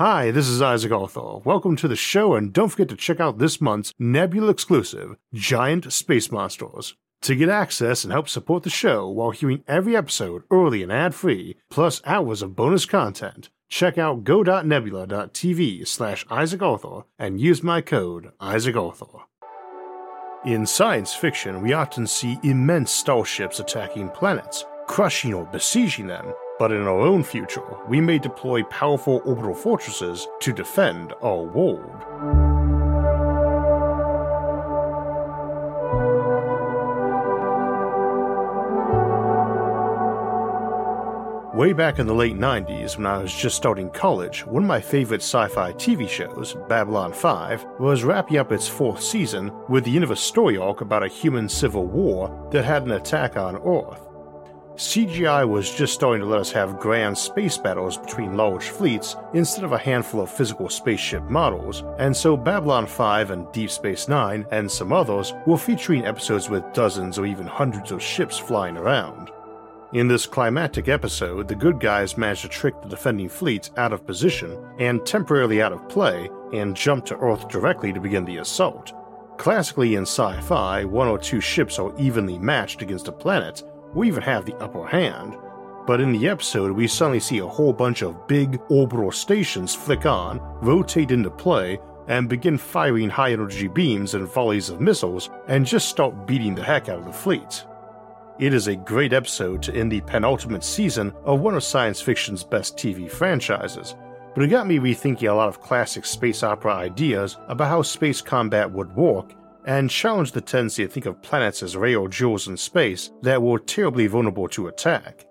Hi, this is Isaac Arthur. Welcome to the show, and don't forget to check out this month's Nebula exclusive, Giant Space Monsters. To get access and help support the show while hearing every episode early and ad free, plus hours of bonus content, check out go.nebula.tv slash Isaac Arthur and use my code Isaac Arthur. In science fiction, we often see immense starships attacking planets, crushing or besieging them, but in our own future, we may deploy powerful orbital fortresses to defend our world. Way back in the late 90s, when I was just starting college, one of my favorite sci fi TV shows, Babylon 5, was wrapping up its fourth season with the end of a story arc about a human civil war that had an attack on Earth. CGI was just starting to let us have grand space battles between large fleets instead of a handful of physical spaceship models, and so Babylon 5 and Deep Space Nine and some others were featuring episodes with dozens or even hundreds of ships flying around. In this climactic episode, the good guys manage to trick the defending fleet out of position and temporarily out of play and jump to Earth directly to begin the assault. Classically in sci fi, one or two ships are evenly matched against a planet, we even have the upper hand. But in the episode, we suddenly see a whole bunch of big orbital stations flick on, rotate into play, and begin firing high energy beams and volleys of missiles, and just start beating the heck out of the fleet. It is a great episode to end the penultimate season of one of science fiction's best TV franchises, but it got me rethinking a lot of classic space opera ideas about how space combat would work and challenged the tendency to think of planets as rare jewels in space that were terribly vulnerable to attack.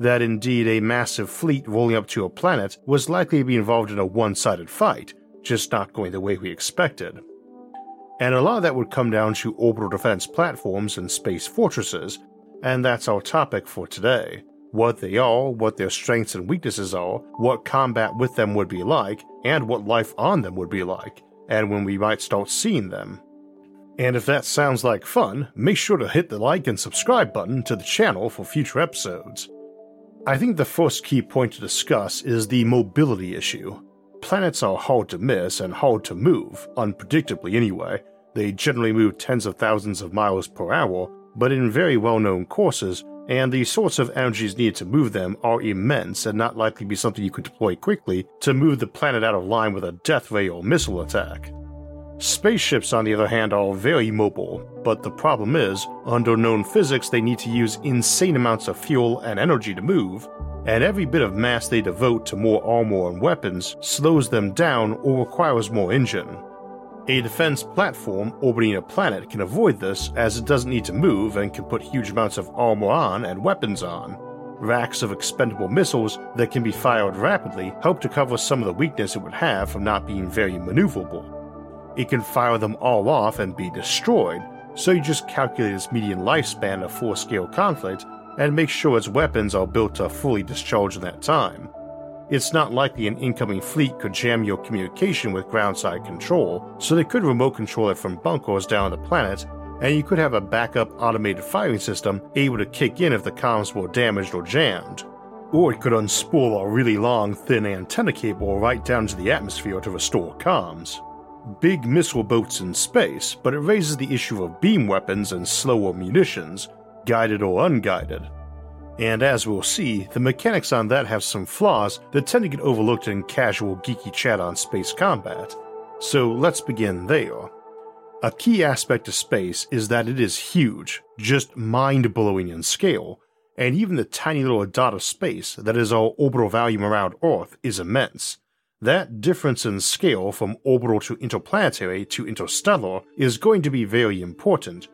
That indeed a massive fleet rolling up to a planet was likely to be involved in a one sided fight, just not going the way we expected. And a lot of that would come down to orbital defense platforms and space fortresses, and that's our topic for today. What they are, what their strengths and weaknesses are, what combat with them would be like, and what life on them would be like, and when we might start seeing them. And if that sounds like fun, make sure to hit the like and subscribe button to the channel for future episodes. I think the first key point to discuss is the mobility issue. Planets are hard to miss and hard to move, unpredictably anyway. They generally move tens of thousands of miles per hour, but in very well known courses, and the sorts of energies needed to move them are immense and not likely to be something you could deploy quickly to move the planet out of line with a death ray or missile attack. Spaceships, on the other hand, are very mobile, but the problem is, under known physics, they need to use insane amounts of fuel and energy to move, and every bit of mass they devote to more armor and weapons slows them down or requires more engine. A defense platform orbiting a planet can avoid this as it doesn't need to move and can put huge amounts of armor on and weapons on. Racks of expendable missiles that can be fired rapidly help to cover some of the weakness it would have from not being very maneuverable it can fire them all off and be destroyed, so you just calculate its median lifespan of full scale conflict and make sure its weapons are built to fully discharge in that time. It's not likely an incoming fleet could jam your communication with groundside control, so they could remote control it from bunkers down on the planet, and you could have a backup automated firing system able to kick in if the comms were damaged or jammed. Or it could unspool a really long, thin antenna cable right down to the atmosphere to restore comms big missile boats in space, but it raises the issue of beam weapons and slower munitions, guided or unguided. And as we'll see, the mechanics on that have some flaws that tend to get overlooked in casual geeky chat on space combat. So let's begin there. A key aspect of space is that it is huge, just mind blowing in scale, and even the tiny little dot of space that is our orbital volume around Earth is immense. That difference in scale from orbital to interplanetary to interstellar is going to be very important,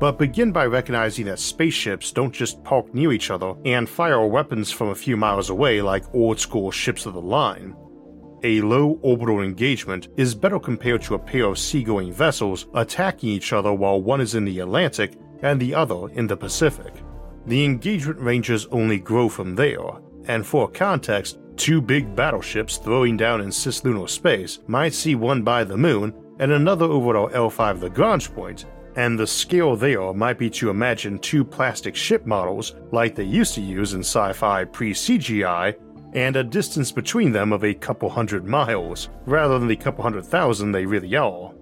but begin by recognizing that spaceships don't just park near each other and fire weapons from a few miles away like old school ships of the line. A low orbital engagement is better compared to a pair of seagoing vessels attacking each other while one is in the Atlantic and the other in the Pacific. The engagement ranges only grow from there, and for context, Two big battleships throwing down in cislunar space might see one by the moon and another over our L5 Lagrange point, and the scale there might be to imagine two plastic ship models like they used to use in sci fi pre CGI and a distance between them of a couple hundred miles, rather than the couple hundred thousand they really are.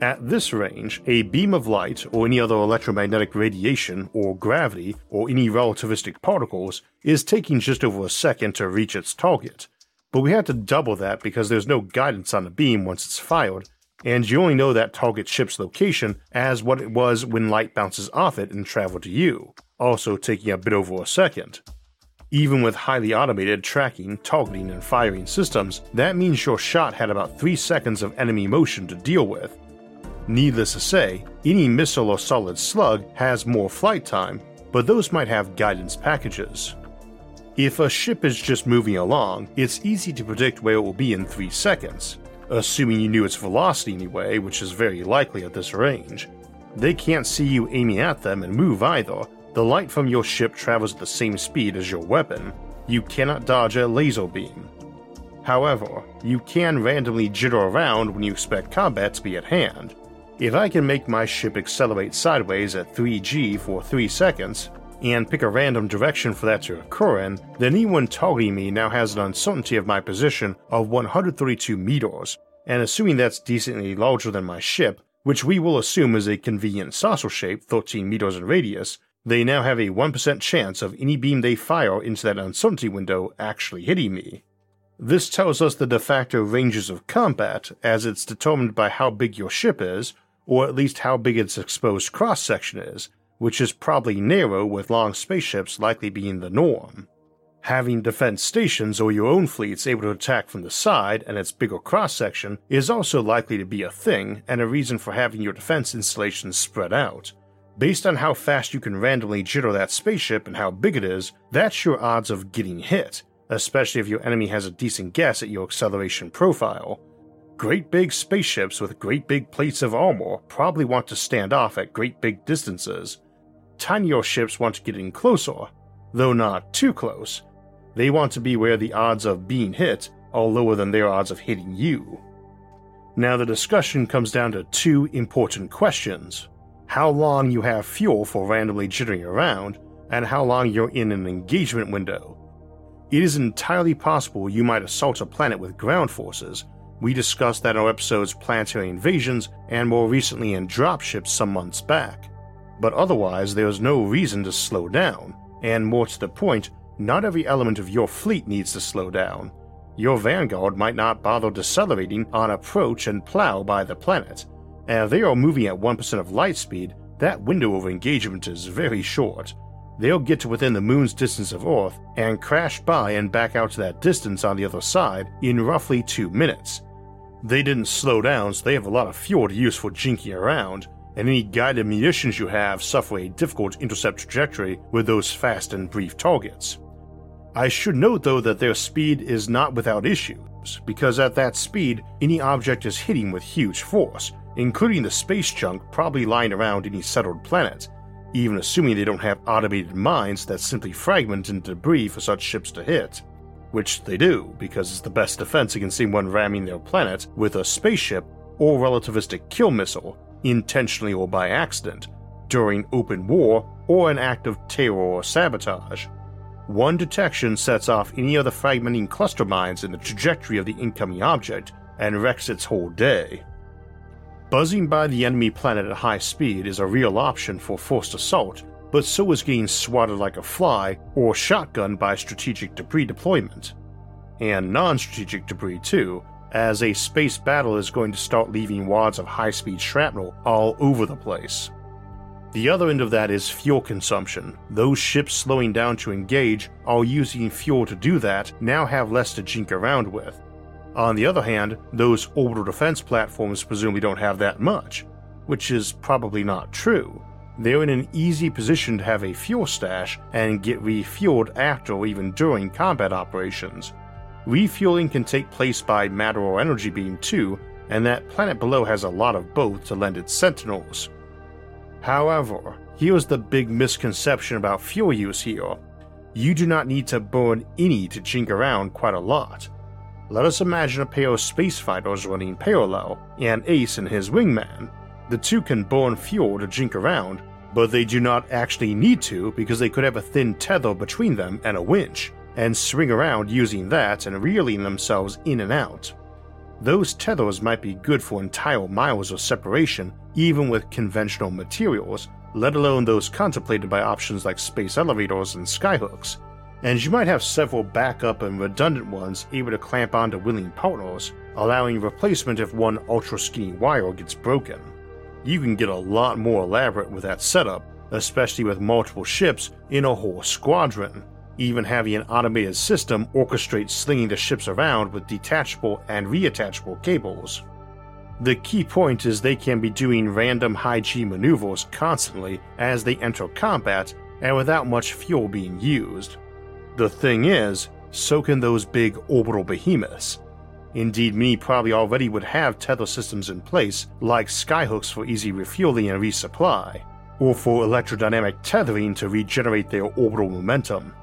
At this range, a beam of light or any other electromagnetic radiation or gravity or any relativistic particles is taking just over a second to reach its target, but we had to double that because there's no guidance on the beam once it's fired, and you only know that target ship's location as what it was when light bounces off it and traveled to you, also taking a bit over a second. Even with highly automated tracking, targeting, and firing systems, that means your shot had about 3 seconds of enemy motion to deal with, Needless to say, any missile or solid slug has more flight time, but those might have guidance packages. If a ship is just moving along, it's easy to predict where it will be in 3 seconds, assuming you knew its velocity anyway, which is very likely at this range. They can't see you aiming at them and move either. The light from your ship travels at the same speed as your weapon. You cannot dodge a laser beam. However, you can randomly jitter around when you expect combat to be at hand, if I can make my ship accelerate sideways at 3g for 3 seconds, and pick a random direction for that to occur in, then anyone targeting me now has an uncertainty of my position of 132 meters, and assuming that's decently larger than my ship, which we will assume is a convenient saucer shape 13 meters in radius, they now have a 1% chance of any beam they fire into that uncertainty window actually hitting me. This tells us the de facto ranges of combat, as it's determined by how big your ship is, or at least how big its exposed cross section is, which is probably narrow with long spaceships likely being the norm. Having defense stations or your own fleets able to attack from the side and its bigger cross section is also likely to be a thing and a reason for having your defense installations spread out. Based on how fast you can randomly jitter that spaceship and how big it is, that's your odds of getting hit, especially if your enemy has a decent guess at your acceleration profile, Great big spaceships with great big plates of armor probably want to stand off at great big distances. Tinier ships want to get in closer, though not too close. They want to be where the odds of being hit are lower than their odds of hitting you. Now, the discussion comes down to two important questions how long you have fuel for randomly jittering around, and how long you're in an engagement window. It is entirely possible you might assault a planet with ground forces we discussed that in our episodes Planetary Invasions and more recently in Dropships some months back. But otherwise, there is no reason to slow down, and more to the point, not every element of your fleet needs to slow down. Your vanguard might not bother decelerating on approach and plow by the planet, if they are moving at 1% of light speed, that window of engagement is very short. They'll get to within the moon's distance of Earth and crash by and back out to that distance on the other side in roughly 2 minutes, they didn't slow down, so they have a lot of fuel to use for jinking around, and any guided munitions you have suffer a difficult intercept trajectory with those fast and brief targets. I should note though that their speed is not without issues, because at that speed, any object is hitting with huge force, including the space junk probably lying around any settled planet, even assuming they don't have automated mines that simply fragment into debris for such ships to hit which they do because it's the best defense against anyone ramming their planet with a spaceship or relativistic kill missile, intentionally or by accident, during open war or an act of terror or sabotage. One detection sets off any of the fragmenting cluster mines in the trajectory of the incoming object and wrecks its whole day. Buzzing by the enemy planet at high speed is a real option for forced assault but so is getting swatted like a fly or shotgunned by strategic debris deployment. And non strategic debris, too, as a space battle is going to start leaving wads of high speed shrapnel all over the place. The other end of that is fuel consumption. Those ships slowing down to engage, all using fuel to do that, now have less to jink around with. On the other hand, those orbital defense platforms presumably don't have that much, which is probably not true they're in an easy position to have a fuel stash and get refueled after or even during combat operations. Refueling can take place by matter or energy beam too, and that planet below has a lot of both to lend its sentinels. However, here's the big misconception about fuel use here. You do not need to burn any to jink around quite a lot. Let us imagine a pair of space fighters running parallel, and Ace and his wingman. The two can burn fuel to jink around, but they do not actually need to because they could have a thin tether between them and a winch, and swing around using that and reeling themselves in and out. Those tethers might be good for entire miles of separation, even with conventional materials, let alone those contemplated by options like space elevators and skyhooks, and you might have several backup and redundant ones able to clamp onto willing partners, allowing replacement if one ultra skinny wire gets broken. You can get a lot more elaborate with that setup, especially with multiple ships in a whole squadron, even having an automated system orchestrate slinging the ships around with detachable and reattachable cables. The key point is they can be doing random high G maneuvers constantly as they enter combat and without much fuel being used. The thing is, so can those big orbital behemoths. Indeed, many probably already would have tether systems in place, like skyhooks for easy refueling and resupply, or for electrodynamic tethering to regenerate their orbital momentum.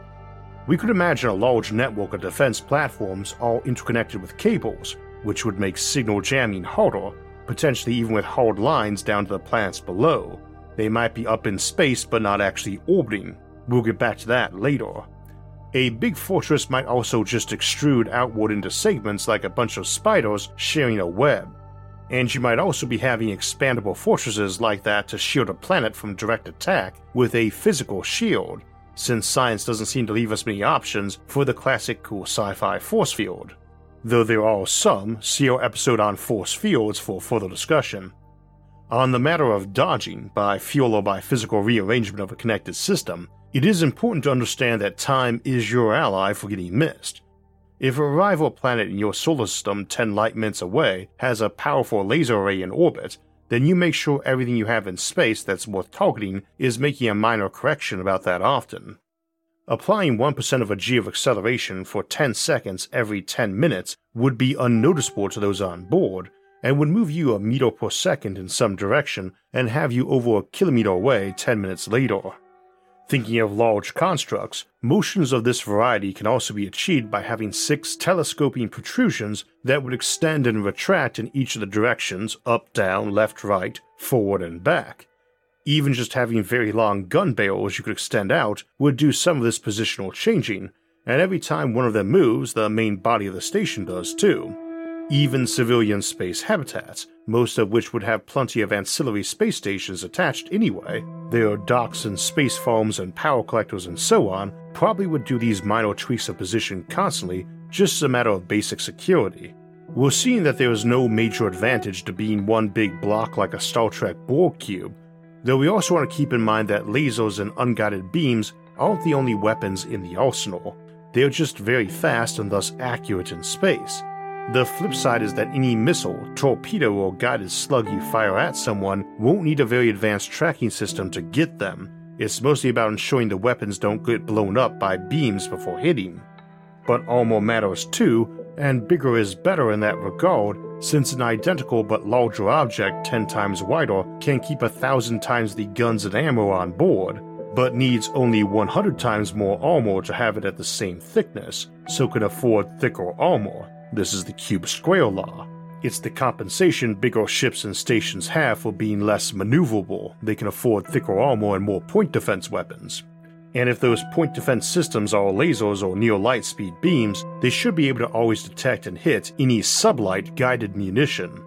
We could imagine a large network of defense platforms all interconnected with cables, which would make signal jamming harder, potentially even with hard lines down to the planets below. They might be up in space but not actually orbiting. We'll get back to that later. A big fortress might also just extrude outward into segments like a bunch of spiders sharing a web. And you might also be having expandable fortresses like that to shield a planet from direct attack with a physical shield, since science doesn't seem to leave us many options for the classic cool sci fi force field. Though there are some, see our episode on force fields for further discussion. On the matter of dodging by fuel or by physical rearrangement of a connected system, it is important to understand that time is your ally for getting missed. If a rival planet in your solar system 10 light minutes away has a powerful laser array in orbit, then you make sure everything you have in space that's worth targeting is making a minor correction about that often. Applying 1% of a g of acceleration for 10 seconds every 10 minutes would be unnoticeable to those on board, and would move you a meter per second in some direction and have you over a kilometer away 10 minutes later. Thinking of large constructs, motions of this variety can also be achieved by having six telescoping protrusions that would extend and retract in each of the directions up, down, left, right, forward, and back. Even just having very long gun barrels you could extend out would do some of this positional changing, and every time one of them moves, the main body of the station does too even civilian space habitats, most of which would have plenty of ancillary space stations attached anyway. Their docks and space farms and power collectors and so on probably would do these minor tweaks of position constantly just as a matter of basic security. We're seeing that there is no major advantage to being one big block like a Star Trek Borg cube, though we also want to keep in mind that lasers and unguided beams aren't the only weapons in the arsenal. They're just very fast and thus accurate in space the flip side is that any missile, torpedo, or guided slug you fire at someone won't need a very advanced tracking system to get them. It's mostly about ensuring the weapons don't get blown up by beams before hitting. But armor matters too, and bigger is better in that regard, since an identical but larger object 10 times wider can keep a thousand times the guns and ammo on board, but needs only 100 times more armor to have it at the same thickness, so can afford thicker armor. This is the cube square law. It's the compensation bigger ships and stations have for being less maneuverable. They can afford thicker armor and more point defense weapons. And if those point defense systems are lasers or near light speed beams, they should be able to always detect and hit any sublight guided munition.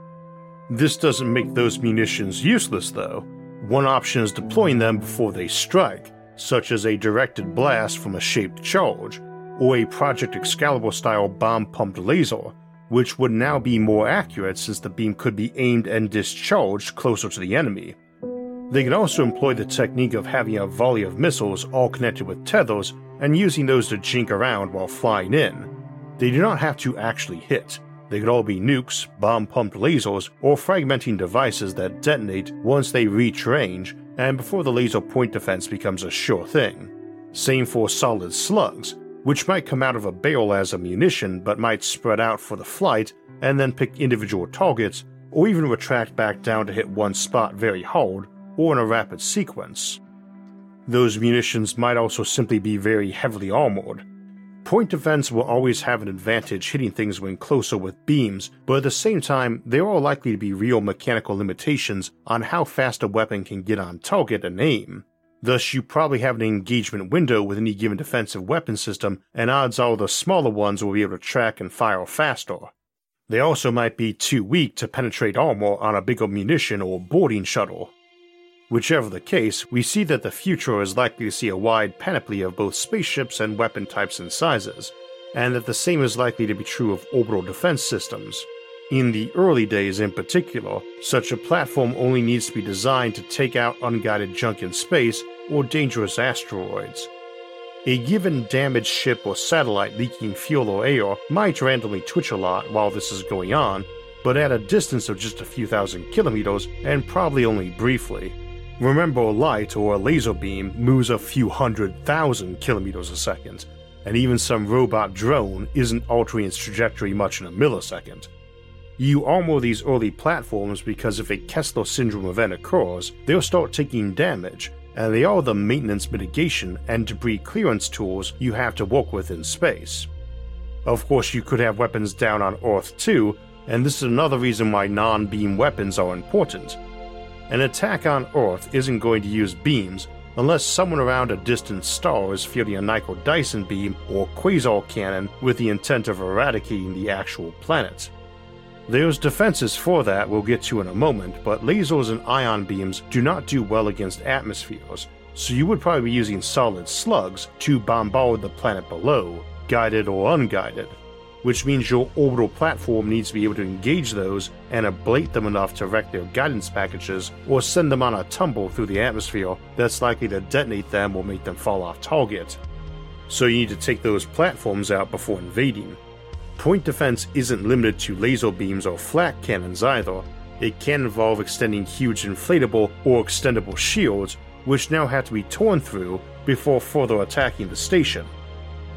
This doesn't make those munitions useless, though. One option is deploying them before they strike, such as a directed blast from a shaped charge, or a Project Excalibur style bomb pumped laser, which would now be more accurate since the beam could be aimed and discharged closer to the enemy. They can also employ the technique of having a volley of missiles all connected with tethers and using those to jink around while flying in. They do not have to actually hit. They could all be nukes, bomb pumped lasers, or fragmenting devices that detonate once they reach range and before the laser point defense becomes a sure thing. Same for solid slugs, which might come out of a barrel as a munition but might spread out for the flight and then pick individual targets, or even retract back down to hit one spot very hard or in a rapid sequence. Those munitions might also simply be very heavily armored. Point defense will always have an advantage hitting things when closer with beams, but at the same time, there are likely to be real mechanical limitations on how fast a weapon can get on target and aim. Thus, you probably have an engagement window with any given defensive weapon system, and odds are the smaller ones will be able to track and fire faster. They also might be too weak to penetrate armor on a bigger munition or boarding shuttle. Whichever the case, we see that the future is likely to see a wide panoply of both spaceships and weapon types and sizes, and that the same is likely to be true of orbital defense systems. In the early days, in particular, such a platform only needs to be designed to take out unguided junk in space or dangerous asteroids. A given damaged ship or satellite leaking fuel or air might randomly twitch a lot while this is going on, but at a distance of just a few thousand kilometers and probably only briefly. Remember, a light or a laser beam moves a few hundred thousand kilometers a second, and even some robot drone isn't altering its trajectory much in a millisecond. You armor these early platforms because if a Kessler syndrome event occurs, they'll start taking damage, and they are the maintenance mitigation and debris clearance tools you have to work with in space. Of course, you could have weapons down on Earth too, and this is another reason why non beam weapons are important. An attack on Earth isn't going to use beams unless someone around a distant star is fielding a Nicoll-Dyson beam or quasar cannon with the intent of eradicating the actual planet. There's defenses for that we'll get to in a moment, but lasers and ion beams do not do well against atmospheres, so you would probably be using solid slugs to bombard the planet below, guided or unguided, which means your orbital platform needs to be able to engage those and ablate them enough to wreck their guidance packages or send them on a tumble through the atmosphere that's likely to detonate them or make them fall off target. So you need to take those platforms out before invading. Point defense isn't limited to laser beams or flak cannons either. It can involve extending huge inflatable or extendable shields, which now have to be torn through before further attacking the station.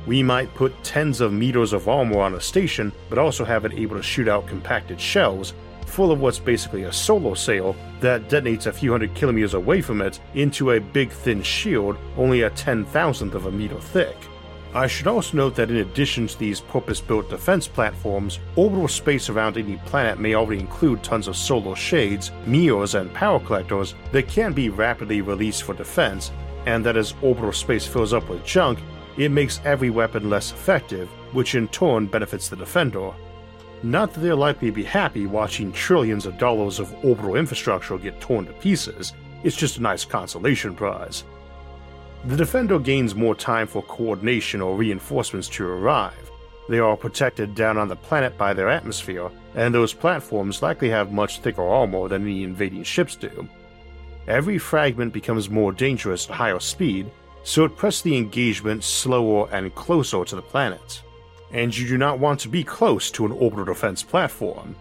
We might put tens of meters of armor on a station, but also have it able to shoot out compacted shells, full of what's basically a solar sail that detonates a few hundred kilometers away from it into a big thin shield only a ten thousandth of a meter thick. I should also note that in addition to these purpose built defense platforms, orbital space around any planet may already include tons of solar shades, mirrors, and power collectors that can be rapidly released for defense, and that as orbital space fills up with junk, it makes every weapon less effective, which in turn benefits the defender. Not that they're likely be happy watching trillions of dollars of orbital infrastructure get torn to pieces, it's just a nice consolation prize. The Defender gains more time for coordination or reinforcements to arrive. They are protected down on the planet by their atmosphere, and those platforms likely have much thicker armor than any invading ships do. Every fragment becomes more dangerous at higher speed, so it presses the engagement slower and closer to the planet. And you do not want to be close to an orbital defense platform.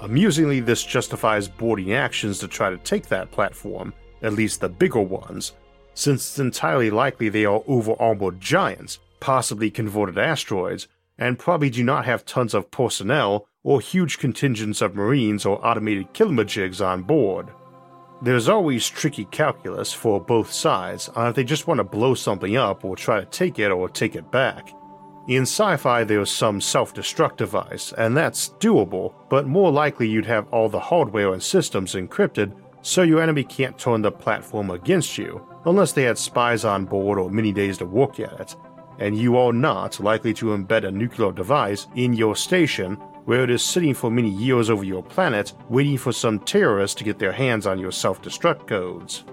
Amusingly, this justifies boarding actions to try to take that platform, at least the bigger ones, since it's entirely likely they are over armored giants, possibly converted asteroids, and probably do not have tons of personnel or huge contingents of marines or automated kilmajigs on board. There's always tricky calculus for both sides on if they just want to blow something up or try to take it or take it back. In sci fi, there's some self destruct device, and that's doable, but more likely you'd have all the hardware and systems encrypted so your enemy can't turn the platform against you, unless they had spies on board or many days to work at it, and you are not likely to embed a nuclear device in your station where it is sitting for many years over your planet waiting for some terrorists to get their hands on your self destruct codes.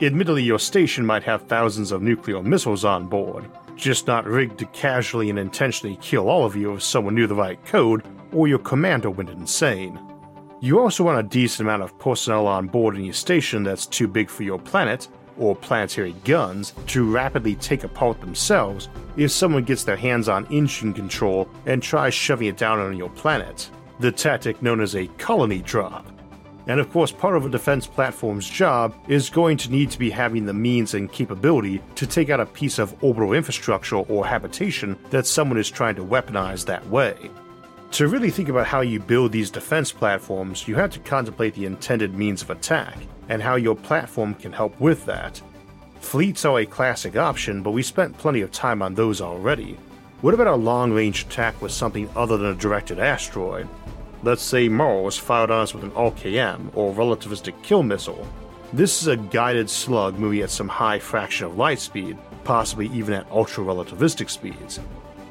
Admittedly, your station might have thousands of nuclear missiles on board, just not rigged to casually and intentionally kill all of you if someone knew the right code or your commander went insane. You also want a decent amount of personnel on board in your station that's too big for your planet, or planetary guns, to rapidly take apart themselves if someone gets their hands on engine control and tries shoving it down on your planet, the tactic known as a colony drop. And of course, part of a defense platform's job is going to need to be having the means and capability to take out a piece of orbital infrastructure or habitation that someone is trying to weaponize that way. To really think about how you build these defense platforms, you have to contemplate the intended means of attack, and how your platform can help with that. Fleets are a classic option, but we spent plenty of time on those already. What about a long range attack with something other than a directed asteroid? Let's say Mars fired on us with an RKM or relativistic kill missile. This is a guided slug moving at some high fraction of light speed, possibly even at ultra relativistic speeds.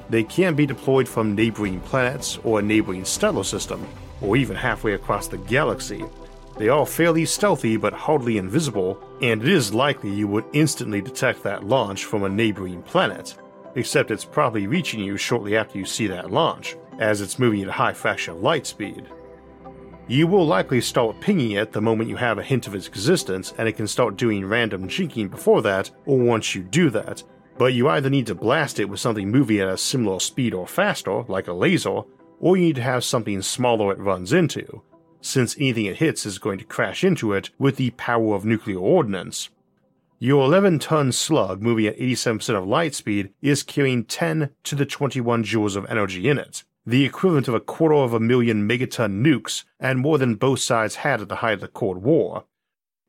They can be deployed from neighboring planets or a neighboring stellar system, or even halfway across the galaxy. They are fairly stealthy but hardly invisible, and it is likely you would instantly detect that launch from a neighboring planet, except it's probably reaching you shortly after you see that launch, as it's moving at a high fraction of light speed. You will likely start pinging it the moment you have a hint of its existence, and it can start doing random jinking before that, or once you do that. But you either need to blast it with something moving at a similar speed or faster, like a laser, or you need to have something smaller it runs into, since anything it hits is going to crash into it with the power of nuclear ordnance. Your 11 ton slug moving at 87% of light speed is carrying 10 to the 21 joules of energy in it, the equivalent of a quarter of a million megaton nukes and more than both sides had at the height of the Cold War.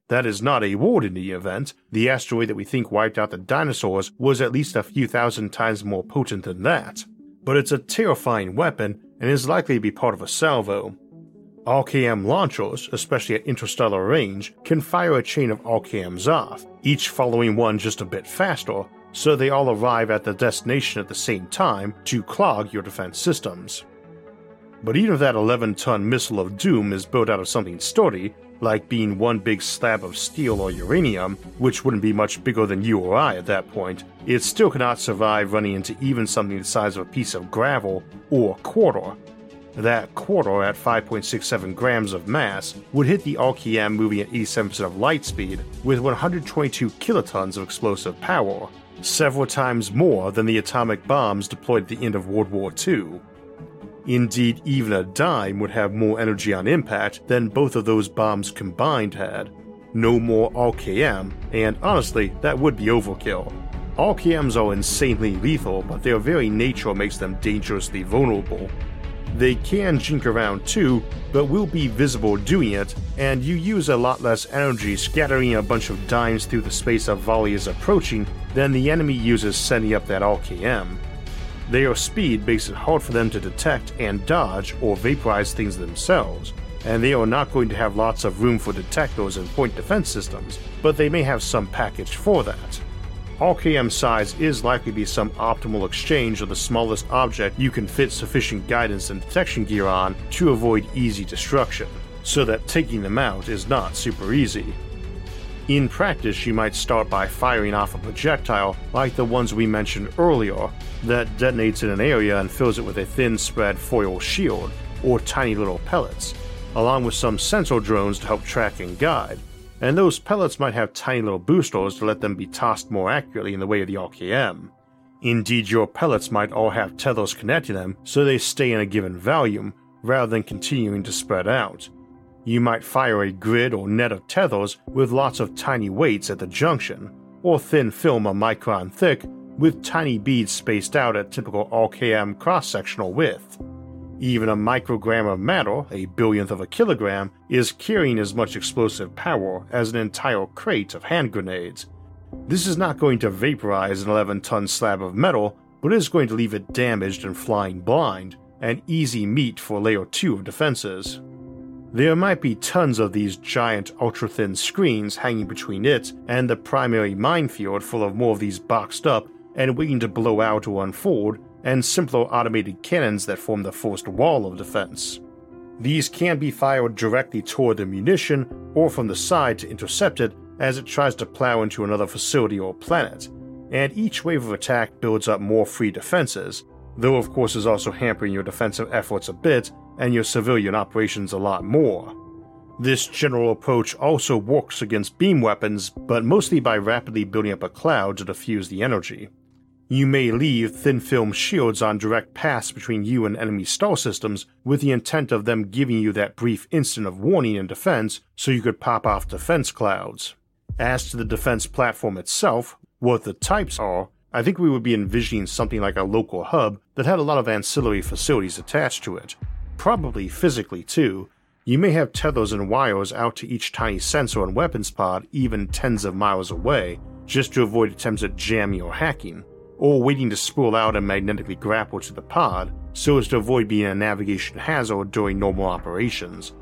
That is not a ward in the event. The asteroid that we think wiped out the dinosaurs was at least a few thousand times more potent than that. But it's a terrifying weapon and is likely to be part of a salvo. RKM launchers, especially at interstellar range, can fire a chain of RKMs off, each following one just a bit faster, so they all arrive at the destination at the same time to clog your defense systems. But even if that 11 ton missile of doom is built out of something sturdy, like being one big slab of steel or uranium, which wouldn't be much bigger than you or I at that point, it still cannot survive running into even something the size of a piece of gravel or quarter. That quarter at 5.67 grams of mass would hit the RKM moving at 87% of light speed with 122 kilotons of explosive power, several times more than the atomic bombs deployed at the end of World War II. Indeed, even a dime would have more energy on impact than both of those bombs combined had. No more RKM, and honestly, that would be overkill. RKMs are insanely lethal, but their very nature makes them dangerously vulnerable. They can jink around too, but will be visible doing it, and you use a lot less energy scattering a bunch of dimes through the space a volley is approaching than the enemy uses sending up that RKM. Their speed makes it hard for them to detect and dodge or vaporize things themselves, and they are not going to have lots of room for detectors and point defense systems, but they may have some package for that. RKM size is likely to be some optimal exchange of the smallest object you can fit sufficient guidance and detection gear on to avoid easy destruction, so that taking them out is not super easy. In practice, you might start by firing off a projectile like the ones we mentioned earlier that detonates in an area and fills it with a thin spread foil shield, or tiny little pellets, along with some sensor drones to help track and guide and those pellets might have tiny little boosters to let them be tossed more accurately in the way of the RKM. Indeed, your pellets might all have tethers connecting them so they stay in a given volume, rather than continuing to spread out. You might fire a grid or net of tethers with lots of tiny weights at the junction, or thin film a micron thick with tiny beads spaced out at typical RKM cross sectional width. Even a microgram of matter, a billionth of a kilogram, is carrying as much explosive power as an entire crate of hand grenades. This is not going to vaporize an 11 ton slab of metal, but is going to leave it damaged and flying blind, and easy meat for layer 2 of defenses. There might be tons of these giant ultra thin screens hanging between it and the primary minefield full of more of these boxed up and waiting to blow out or unfold and simpler automated cannons that form the first wall of defense. These can be fired directly toward the munition or from the side to intercept it as it tries to plow into another facility or planet, and each wave of attack builds up more free defenses, though of course is also hampering your defensive efforts a bit and your civilian operations a lot more. This general approach also works against beam weapons, but mostly by rapidly building up a cloud to diffuse the energy. You may leave thin film shields on direct paths between you and enemy star systems with the intent of them giving you that brief instant of warning and defense so you could pop off defense clouds. As to the defense platform itself, what the types are, I think we would be envisioning something like a local hub that had a lot of ancillary facilities attached to it. Probably physically, too. You may have tethers and wires out to each tiny sensor and weapons pod, even tens of miles away, just to avoid attempts at jamming or hacking or waiting to spool out and magnetically grapple to the pod so as to avoid being a navigation hazard during normal operations.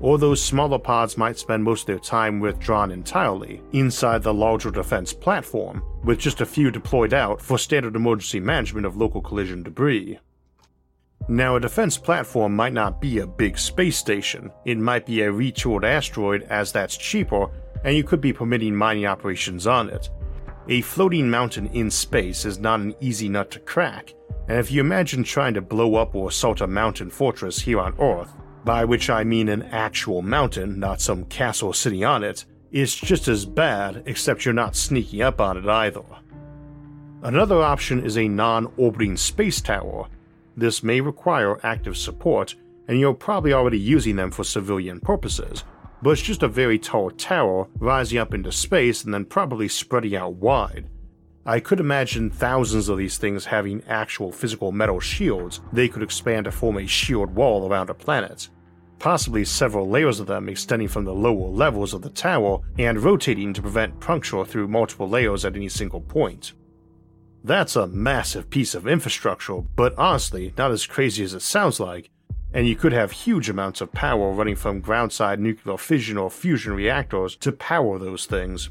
or those smaller pods might spend most of their time withdrawn entirely inside the larger defense platform, with just a few deployed out for standard emergency management of local collision debris. Now, a defense platform might not be a big space station, it might be a retooled asteroid as that's cheaper, and you could be permitting mining operations on it. A floating mountain in space is not an easy nut to crack, and if you imagine trying to blow up or assault a mountain fortress here on Earth, by which I mean an actual mountain, not some castle sitting on it, it's just as bad, except you're not sneaking up on it either. Another option is a non orbiting space tower. This may require active support, and you're probably already using them for civilian purposes, but it's just a very tall tower rising up into space and then probably spreading out wide. I could imagine thousands of these things having actual physical metal shields they could expand to form a shield wall around a planet. Possibly several layers of them extending from the lower levels of the tower and rotating to prevent puncture through multiple layers at any single point. That's a massive piece of infrastructure, but honestly, not as crazy as it sounds like, and you could have huge amounts of power running from groundside nuclear fission or fusion reactors to power those things,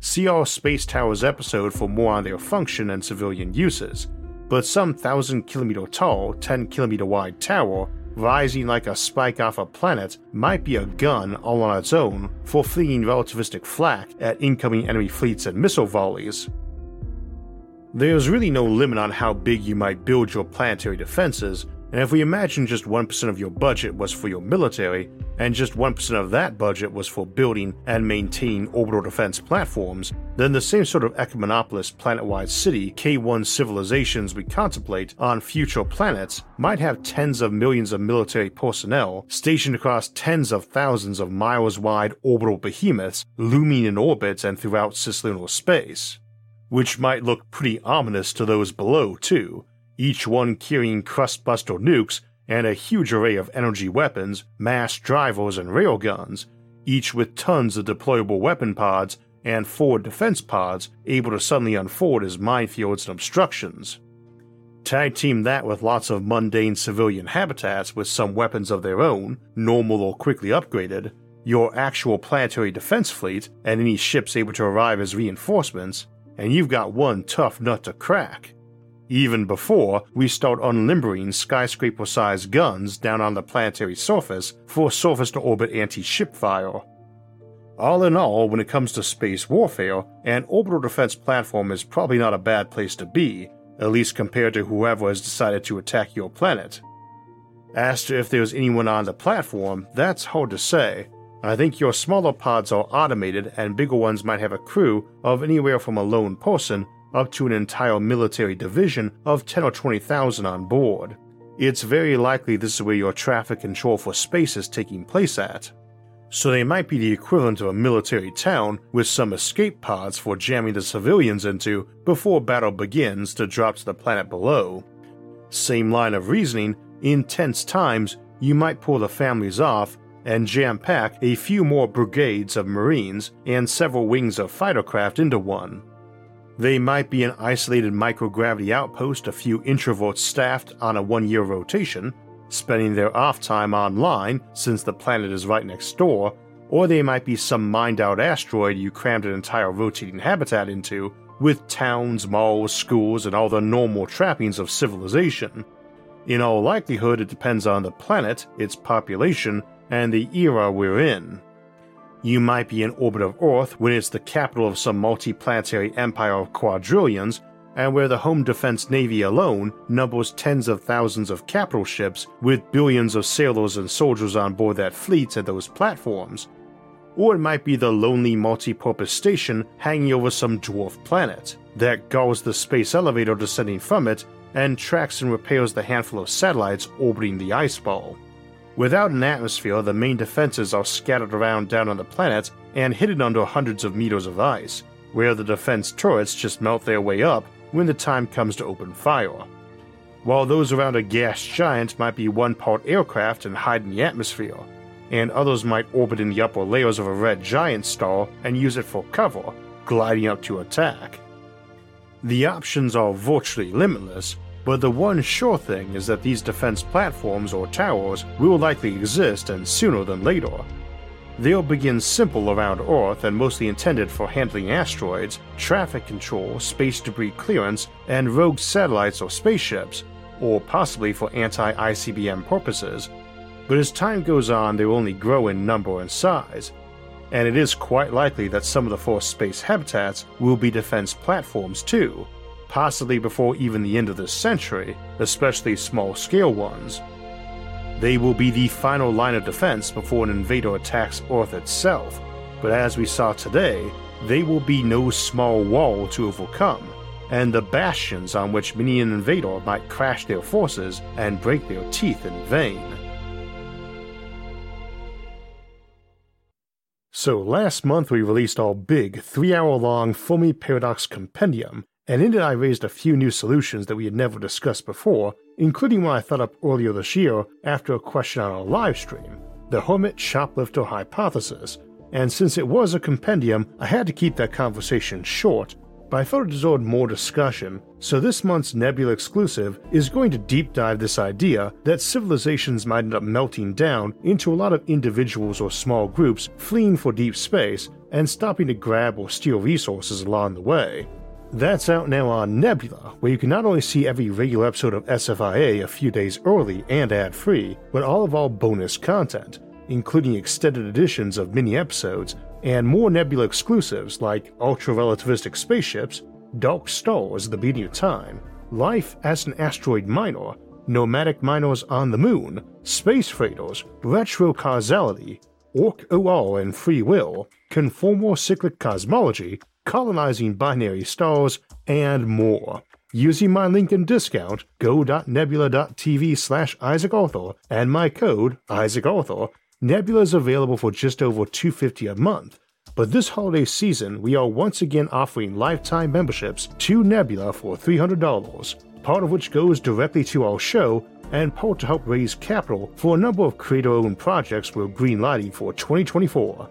See our Space Towers episode for more on their function and civilian uses, but some thousand kilometer tall, 10 kilometer wide tower rising like a spike off a planet might be a gun all on its own for flinging relativistic flak at incoming enemy fleets and missile volleys. There's really no limit on how big you might build your planetary defenses, and if we imagine just 1% of your budget was for your military, and just 1% of that budget was for building and maintaining orbital defense platforms, then the same sort of ecumenopolis planet-wide city K1 civilizations we contemplate on future planets might have tens of millions of military personnel stationed across tens of thousands of miles wide orbital behemoths looming in orbit and throughout cislunar space. Which might look pretty ominous to those below, too, each one carrying crustbuster nukes and a huge array of energy weapons, mass drivers, and railguns, each with tons of deployable weapon pods and forward defense pods able to suddenly unfold as minefields and obstructions. Tag team that with lots of mundane civilian habitats with some weapons of their own, normal or quickly upgraded, your actual planetary defense fleet, and any ships able to arrive as reinforcements, and you've got one tough nut to crack even before we start unlimbering skyscraper sized guns down on the planetary surface for surface to orbit anti ship fire. All in all, when it comes to space warfare, an orbital defense platform is probably not a bad place to be, at least compared to whoever has decided to attack your planet. As to if there's anyone on the platform, that's hard to say. I think your smaller pods are automated and bigger ones might have a crew of anywhere from a lone person up to an entire military division of 10 or 20,000 on board. It's very likely this is where your traffic control for space is taking place at. So they might be the equivalent of a military town with some escape pods for jamming the civilians into before battle begins to drop to the planet below. Same line of reasoning, in tense times, you might pull the families off and jam pack a few more brigades of Marines and several wings of fighter craft into one. They might be an isolated microgravity outpost a few introverts staffed on a one year rotation, spending their off time online since the planet is right next door, or they might be some mined out asteroid you crammed an entire rotating habitat into, with towns, malls, schools, and all the normal trappings of civilization. In all likelihood, it depends on the planet, its population, and the era we're in. You might be in orbit of Earth when it's the capital of some multiplanetary empire of quadrillions, and where the Home Defense Navy alone numbers tens of thousands of capital ships with billions of sailors and soldiers on board that fleet at those platforms. Or it might be the lonely multi-purpose station hanging over some dwarf planet that guards the space elevator descending from it and tracks and repairs the handful of satellites orbiting the ice ball. Without an atmosphere, the main defenses are scattered around down on the planet and hidden under hundreds of meters of ice, where the defense turrets just melt their way up when the time comes to open fire. While those around a gas giant might be one part aircraft and hide in the atmosphere, and others might orbit in the upper layers of a red giant star and use it for cover, gliding up to attack. The options are virtually limitless, but the one sure thing is that these defense platforms or towers will likely exist and sooner than later. They'll begin simple around Earth and mostly intended for handling asteroids, traffic control, space debris clearance, and rogue satellites or spaceships, or possibly for anti ICBM purposes. But as time goes on, they will only grow in number and size, and it is quite likely that some of the first space habitats will be defense platforms too, possibly before even the end of this century, especially small scale ones. They will be the final line of defense before an invader attacks Earth itself, but as we saw today, they will be no small wall to overcome, and the bastions on which many an invader might crash their forces and break their teeth in vain. So, last month we released our big, three hour long Fermi Paradox Compendium, and in it I raised a few new solutions that we had never discussed before including one I thought up earlier this year after a question on our live stream the Hermit Shoplifter Hypothesis. And since it was a compendium, I had to keep that conversation short, but I thought it deserved more discussion, so this month's Nebula exclusive is going to deep dive this idea that civilizations might end up melting down into a lot of individuals or small groups fleeing for deep space and stopping to grab or steal resources along the way. That's out now on Nebula, where you can not only see every regular episode of SFIA a few days early and ad free, but all of our bonus content, including extended editions of mini episodes and more Nebula exclusives like ultra relativistic spaceships, dark stars the beginning of time, life as an asteroid Miner, nomadic miners on the moon, space freighters, retro causality, Orch OR and free will, conformal cyclic cosmology, colonizing binary stars, and more. Using my link and discount, go.nebula.tv slash isaac isaacarthur and my code, isaac isaacarthur, Nebula is available for just over 250 a month. But this holiday season, we are once again offering lifetime memberships to Nebula for $300, part of which goes directly to our show and part to help raise capital for a number of creator owned projects we're greenlighting for 2024.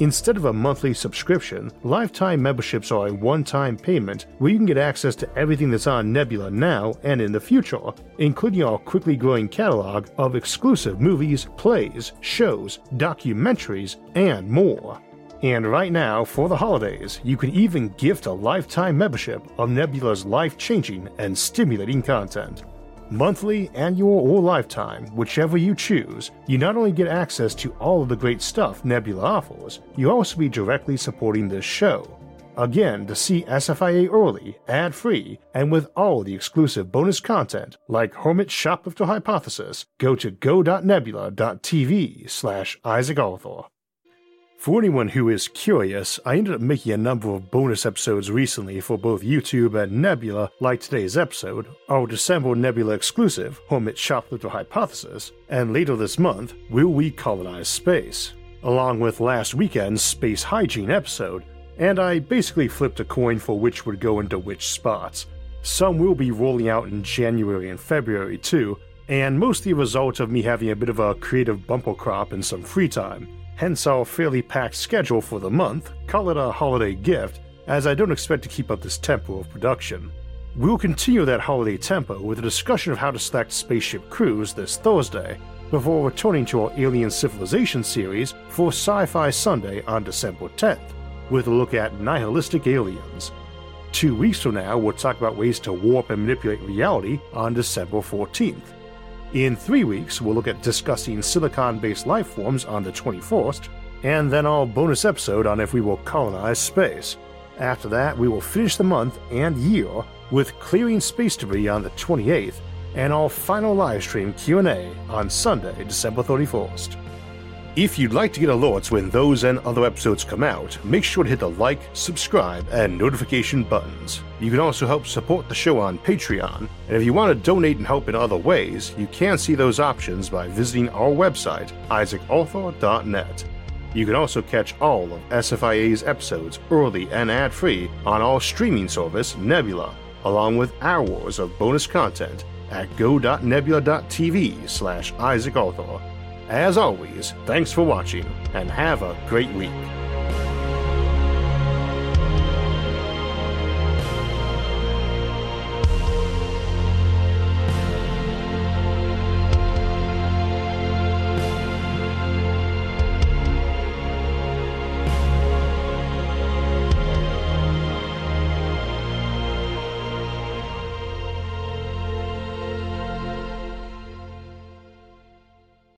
Instead of a monthly subscription, lifetime memberships are a one time payment where you can get access to everything that's on Nebula now and in the future, including our quickly growing catalog of exclusive movies, plays, shows, documentaries, and more. And right now, for the holidays, you can even gift a lifetime membership of Nebula's life changing and stimulating content monthly, annual, or lifetime, whichever you choose, you not only get access to all of the great stuff Nebula offers, you also be directly supporting this show. Again, to see SFIA early, ad free, and with all the exclusive bonus content like Hermit Shoplifter Hypothesis, go to go.nebula.tv slash Isaac Arthur. For anyone who is curious, I ended up making a number of bonus episodes recently for both YouTube and Nebula, like today's episode, our December Nebula exclusive, Hermit Shoplifter Hypothesis, and later this month, Will We Colonize Space? Along with last weekend's Space Hygiene episode, and I basically flipped a coin for which would go into which spots. Some will be rolling out in January and February too, and mostly a result of me having a bit of a creative bumper crop and some free time hence our fairly packed schedule for the month, call it a holiday gift, as I don't expect to keep up this tempo of production. We'll continue that holiday tempo with a discussion of how to select spaceship crews this Thursday, before returning to our Alien Civilization series for Sci Fi Sunday on December 10th, with a look at nihilistic aliens. Two weeks from now, we'll talk about ways to warp and manipulate reality on December 14th. In three weeks, we'll look at discussing silicon based life forms on the 21st, and then our bonus episode on if we will colonize space. After that, we will finish the month and year with clearing space debris on the 28th and our final livestream Q&A on Sunday, December 31st. If you'd like to get alerts when those and other episodes come out, make sure to hit the like, subscribe, and notification buttons. You can also help support the show on Patreon, and if you want to donate and help in other ways, you can see those options by visiting our website, isaacarthur.net. You can also catch all of SFIA's episodes early and ad-free on our streaming service, Nebula, along with hours of bonus content at go.nebula.tv slash isaacarthur. As always, thanks for watching and have a great week.